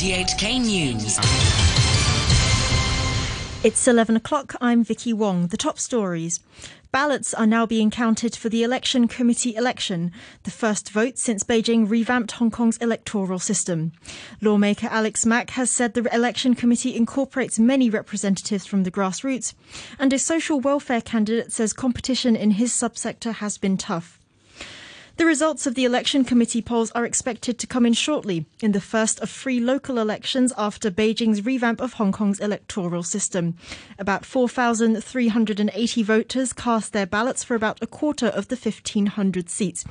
RTHK News. It's 11 o'clock. I'm Vicky Wong. The top stories. Ballots are now being counted for the Election Committee election, the first vote since Beijing revamped Hong Kong's electoral system. Lawmaker Alice Mak has said the Election Committee incorporates many representatives from the grassroots, and a social welfare candidate says competition in his subsector has been tough. The results of the election committee polls are expected to come in shortly, in the first of three local elections after Beijing's revamp of Hong Kong's electoral system. About 4,380 voters cast their ballots for about a quarter of the 1,500 seats.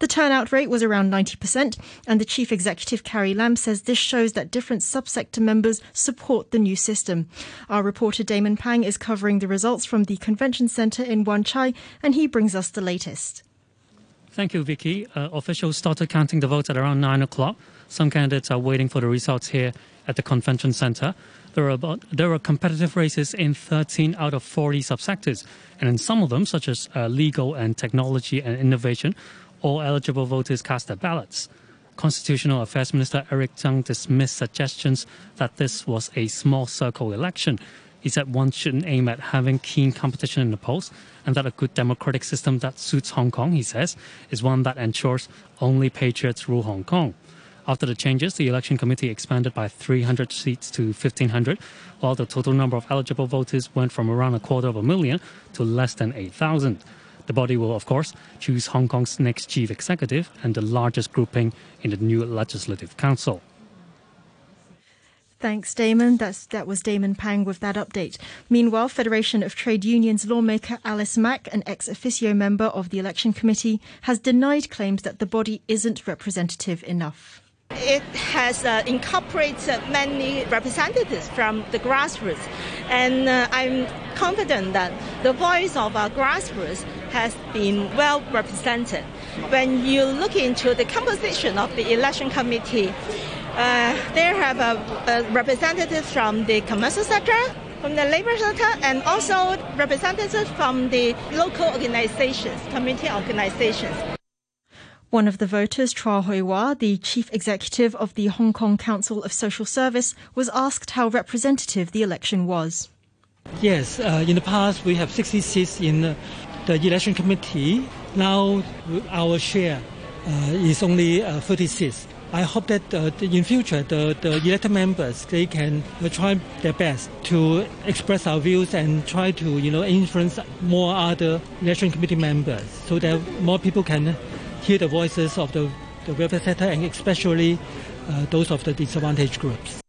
The turnout rate was around 90%, and the chief executive Carrie Lam says this shows that different subsector members support the new system. Our reporter Damon Pang is covering the results from the convention centre in Wan Chai, and he brings us the latest. Thank you, Vicky. Uh, officials started counting the votes at around 9 o'clock. Some candidates are waiting for the results here at the convention centre. There are, about, there are competitive races in 13 out of 40 subsectors, and in some of them, such as uh, legal and technology and innovation, all eligible voters cast their ballots. Constitutional Affairs Minister Erick Tsang dismissed suggestions that this was a small circle election. He said one shouldn't aim at having keen competition in the polls and that a good democratic system that suits Hong Kong, he says, is one that ensures only patriots rule Hong Kong. After the changes, the election committee expanded by 300 seats to 1,500, while the total number of eligible voters went from around a quarter of a million to less than 8,000. The body will, of course, choose Hong Kong's next chief executive and the largest grouping in the new Legislative Council. Thanks, Damon. That's, that was Damon Pang with that update. Meanwhile, Federation of Trade Unions lawmaker Alice Mak, an ex officio member of the election committee, has denied claims that the body isn't representative enough. It has uh, incorporated many representatives from the grassroots, and uh, I'm confident that the voice of our grassroots has been well represented. When you look into the composition of the election committee, uh, there have a, representatives from the commercial sector, from the labor sector, and also representatives from the local organizations, community organizations. One of the voters, Chua Hui the chief executive of the Hong Kong Council of Social Service, was asked how representative the election was. Yes, uh, in the past we have 60 seats in the election committee. Now our share uh, is only uh, 30 seats. I hope that uh, in future the, the elected members they can uh, try their best to express our views and try to you know influence more other election committee members so that more people can hear the voices of the, the welfare sector and especially uh, those of the disadvantaged groups.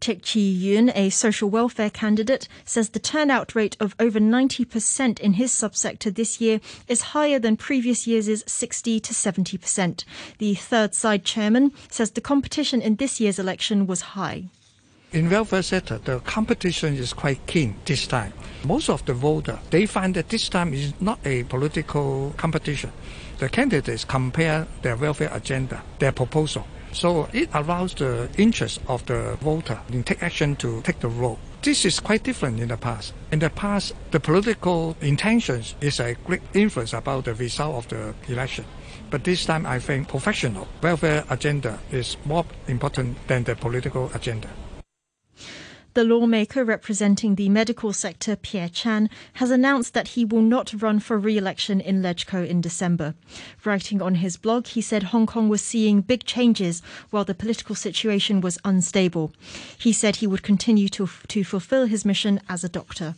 Tik Chi-yuen, a social welfare candidate, says the turnout rate of over 90% in his subsector this year is higher than previous years' 60 to 70%. The third side chairman says the competition in this year's election was high. In welfare sector, the competition is quite keen this time. Most of the voters, they find that this time is not a political competition. The candidates compare their welfare agenda, their proposal, so it allows the interest of the voter in take action to take the role. This is quite different in the past. In the past, the political intentions is a great influence about the result of the election. But this time, I think professional welfare agenda is more important than the political agenda. The lawmaker representing the medical sector, Pierre Chan, has announced that he will not run for re-election in LegCo in December. Writing on his blog, he said Hong Kong was seeing big changes while the political situation was unstable. He said he would continue to, to fulfill his mission as a doctor.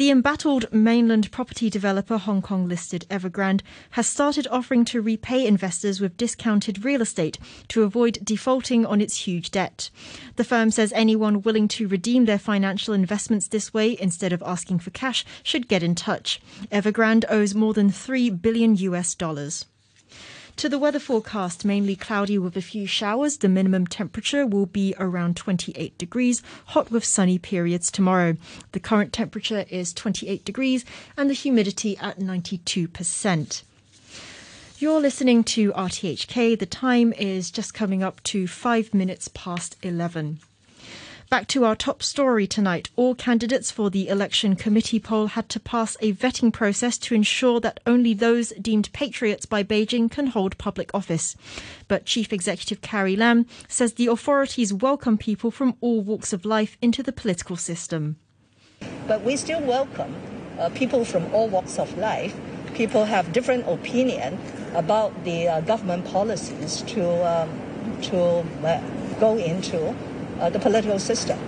The embattled mainland property developer Hong Kong listed Evergrande has started offering to repay investors with discounted real estate to avoid defaulting on its huge debt. The firm says anyone willing to redeem their financial investments this way instead of asking for cash should get in touch. Evergrande owes more than 3 billion US dollars. To the weather forecast, mainly cloudy with a few showers. The minimum temperature will be around 28 degrees, hot with sunny periods tomorrow. The current temperature is 28 degrees and the humidity at 92%. You're listening to RTHK. The time is just coming up to five minutes past 11. Back to our top story tonight. All candidates for the election committee poll had to pass a vetting process to ensure that only those deemed patriots by Beijing can hold public office. But Chief Executive Carrie Lam says the authorities welcome people from all walks of life into the political system. But we still welcome uh, people from all walks of life. People have different opinion about the uh, government policies to um, to uh, go into the political system.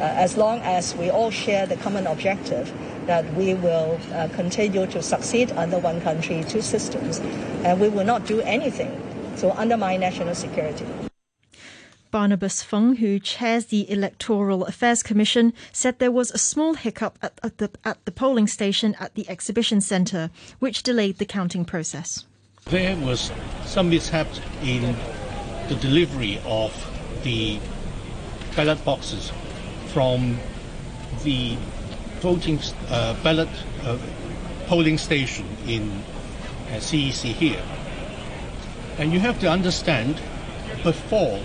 Uh, as long as we all share the common objective that we will uh, continue to succeed under one country, two systems, and we will not do anything to undermine national security. Barnabas Fung, who chairs the Electoral Affairs Commission, said there was a small hiccup at, at, the, at the polling station at the exhibition centre, which delayed the counting process. There was some mishap in the delivery of the ballot boxes from the voting uh, ballot uh, polling station in uh, CEC here. And you have to understand, before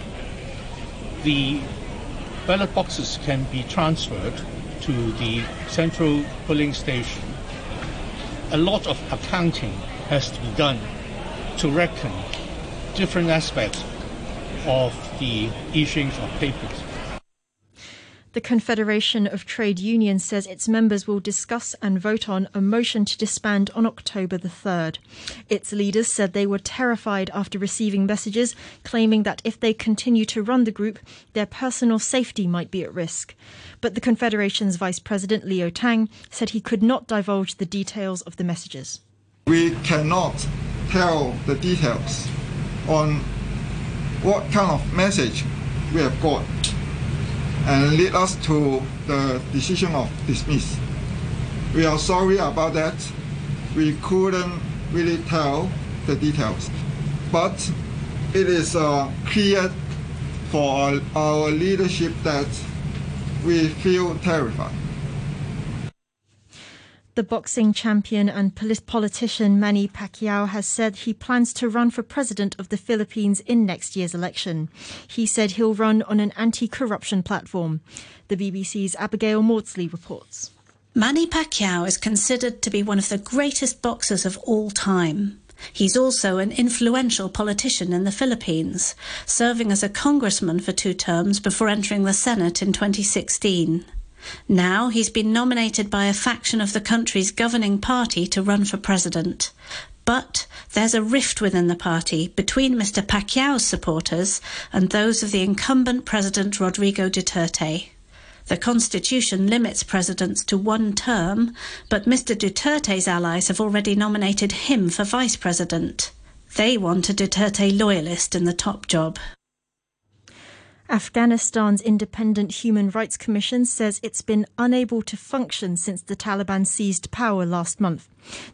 the ballot boxes can be transferred to the central polling station, a lot of accounting has to be done to reckon different aspects of the issuing of papers. The Confederation of Trade Unions says its members will discuss and vote on a motion to disband on October the 3rd. Its leaders said they were terrified after receiving messages claiming that if they continue to run the group, their personal safety might be at risk. But the Confederation's Vice President Leo Tang said he could not divulge the details of the messages. We cannot tell the details on what kind of message we have got and lead us to the decision of dismiss. We are sorry about that. We couldn't really tell the details, but it is uh, clear for our, our leadership that we feel terrified. The boxing champion and politician Manny Pacquiao has said he plans to run for president of the Philippines in next year's election. He said he'll run on an anti corruption platform. The BBC's Abigail Maudsley reports. Manny Pacquiao is considered to be one of the greatest boxers of all time. He's also an influential politician in the Philippines, serving as a congressman for two terms before entering the Senate in 2016. Now he's been nominated by a faction of the country's governing party to run for president. But there's a rift within the party between Mr. Pacquiao's supporters and those of the incumbent President Rodrigo Duterte. The constitution limits presidents to one term, but Mr. Duterte's allies have already nominated him for vice president. They want a Duterte loyalist in the top job. Afghanistan's Independent Human Rights Commission says it's been unable to function since the Taliban seized power last month.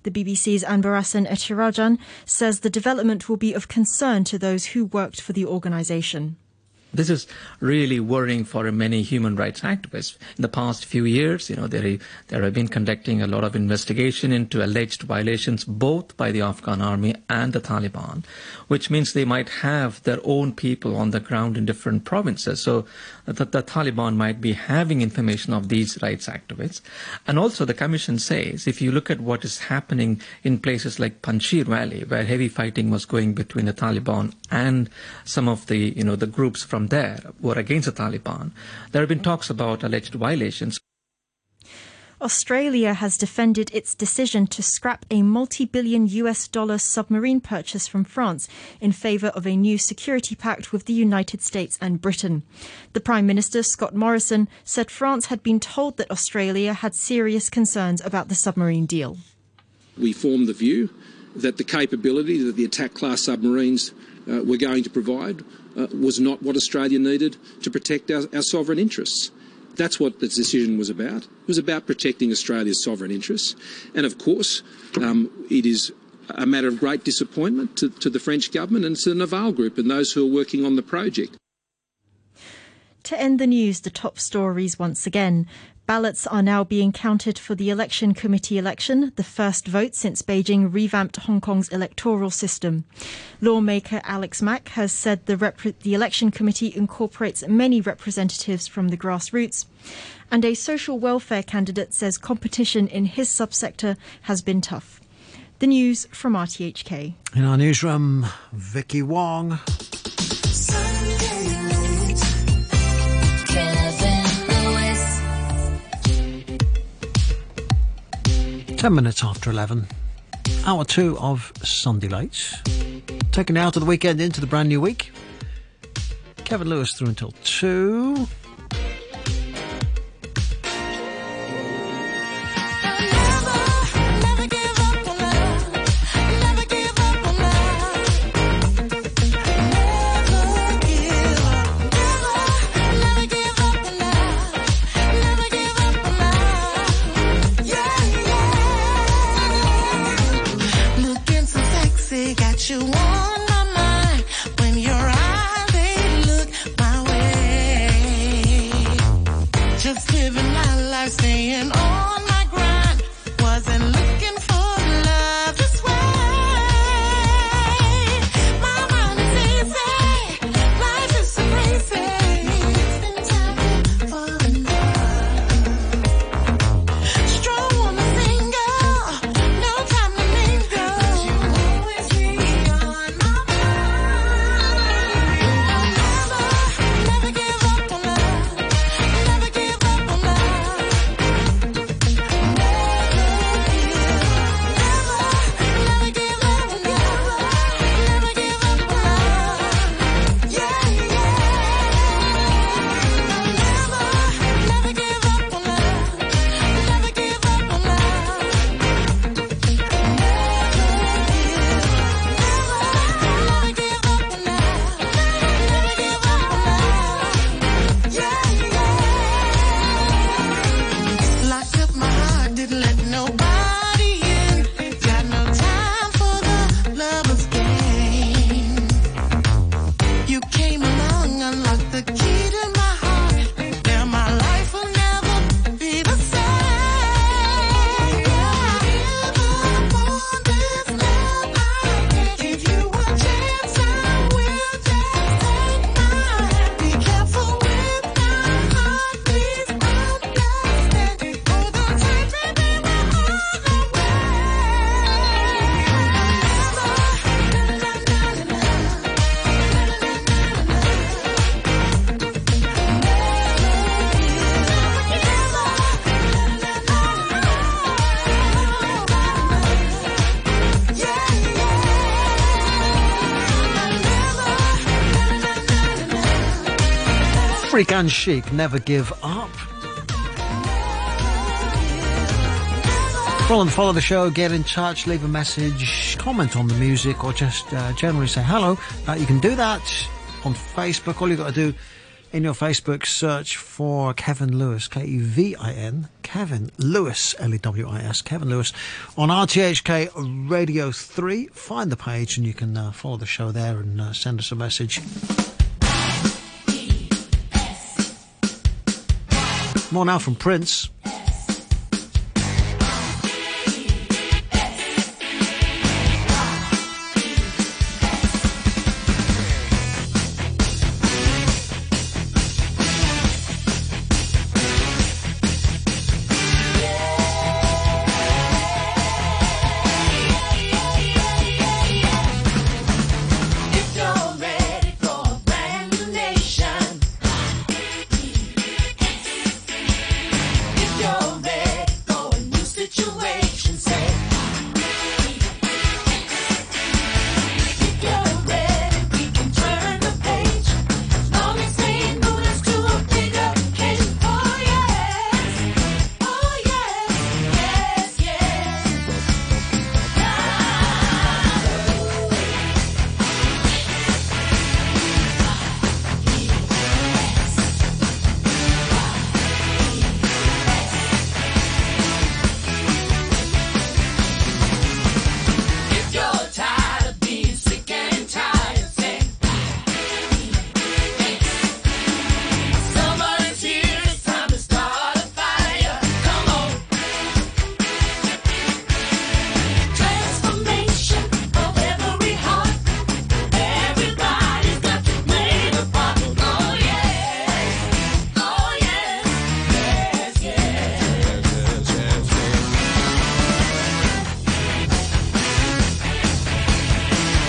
The BBC's Anbarasan Ethirajan says the development will be of concern to those who worked for the organisation. This is really worrying for many human rights activists. In the past few years, you know, they, they have been conducting a lot of investigation into alleged violations both by the Afghan army and the Taliban, which means they might have their own people on the ground in different provinces. So that the Taliban might be having information of these rights activists. And also the commission says, if you look at what is happening in places like Panjshir Valley, where heavy fighting was going between the Taliban and some of the, you know, the groups from there were against the Taliban, there have been talks about alleged violations. Australia has defended its decision to scrap a multi billion US dollar submarine purchase from France in favour of a new security pact with the United States and Britain. The Prime Minister, Scott Morrison, said France had been told that Australia had serious concerns about the submarine deal. We form the view that the capability that the attack class submarines uh, were going to provide uh, was not what Australia needed to protect our, our sovereign interests. That's what the decision was about. It was about protecting Australia's sovereign interests. And of course, um, it is a matter of great disappointment to, to the French government and to the Naval Group and those who are working on the project. To end the news, the top stories once again. Ballots are now being counted for the election committee election, the first vote since Beijing revamped Hong Kong's electoral system. Lawmaker Alice Mak has said the, rep- the election committee incorporates many representatives from the grassroots. And a social welfare candidate says competition in his subsector has been tough. The news from RTHK. In our newsroom, Vicky Wong. 10 minutes after 11. Hour two of Sunday Lights. Taking out of the weekend into the brand new week. Kevin Lewis through until 2. And Chic, never give up. Follow and follow the show, get in touch, leave a message, comment on the music, or just uh, generally say hello. Uh, you can do that on Facebook. All you've got to do in your Facebook search for Kevin Lewis, K E V I N, Kevin Lewis, L E W I S, Kevin Lewis, on RTHK Radio 3. Find the page and you can uh, follow the show there and uh, send us a message. More now from Prince.